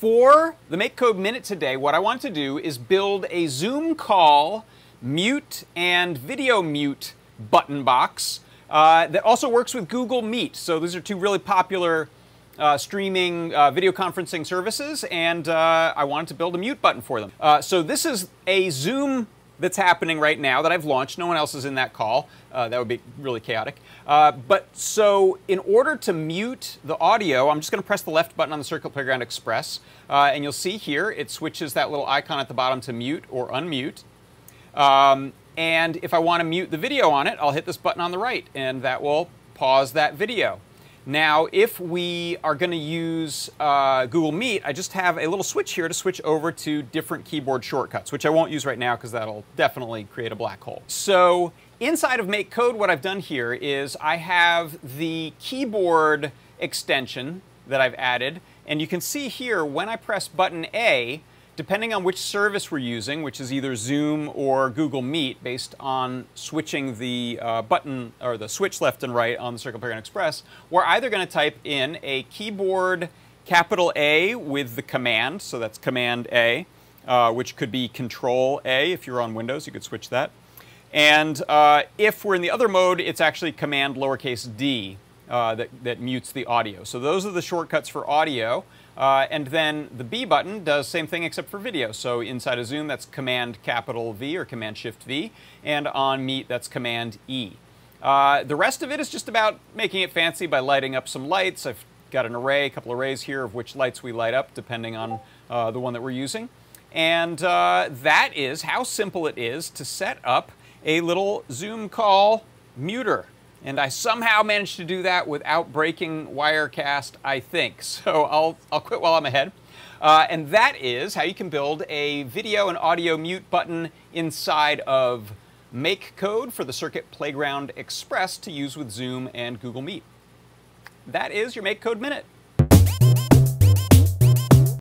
For the Make Code Minute today, what I want to do is build a Zoom call mute and video mute button box uh, that also works with Google Meet. So these are two really popular uh, streaming uh, video conferencing services, and uh, I wanted to build a mute button for them. Uh, so this is a Zoom that's happening right now that I've launched. No one else is in that call. Uh, that would be really chaotic. Uh, but so in order to mute the audio, I'm just going to press the left button on the Circuit Playground Express. Uh, and you'll see here, it switches that little icon at the bottom to mute or unmute. Um, and if I want to mute the video on it, I'll hit this button on the right, and that will pause that video. Now, if we are going to use uh, Google Meet, I just have a little switch here to switch over to different keyboard shortcuts, which I won't use right now because that'll definitely create a black hole. So inside of Make Code, what I've done here is I have the keyboard extension that I've added, and you can see here when I press button A, depending on which service we're using, which is either Zoom or Google Meet, based on switching the uh, button or the switch left and right on the Circuit Playground Express, we're either going to type in a keyboard capital A with the command, so that's Command A, uh, which could be Control A if you're on Windows, you could switch that. And uh, if we're in the other mode, it's actually Command lowercase d uh, that, that mutes the audio. So those are the shortcuts for audio. Uh, and then the B button does same thing except for video. So inside of Zoom, that's Command capital V or Command Shift V, and on Meet, that's Command E. Uh, the rest of it is just about making it fancy by lighting up some lights. I've got an array, a couple arrays here of which lights we light up depending on uh, the one that we're using. And uh, that is how simple it is to set up a little Zoom call muter. And I somehow managed to do that without breaking Wirecast, I think. So I'll, I'll quit while I'm ahead. Uh, and that is how you can build a video and audio mute button inside of Make Code for the Circuit Playground Express to use with Zoom and Google Meet. That is your Make Code Minute.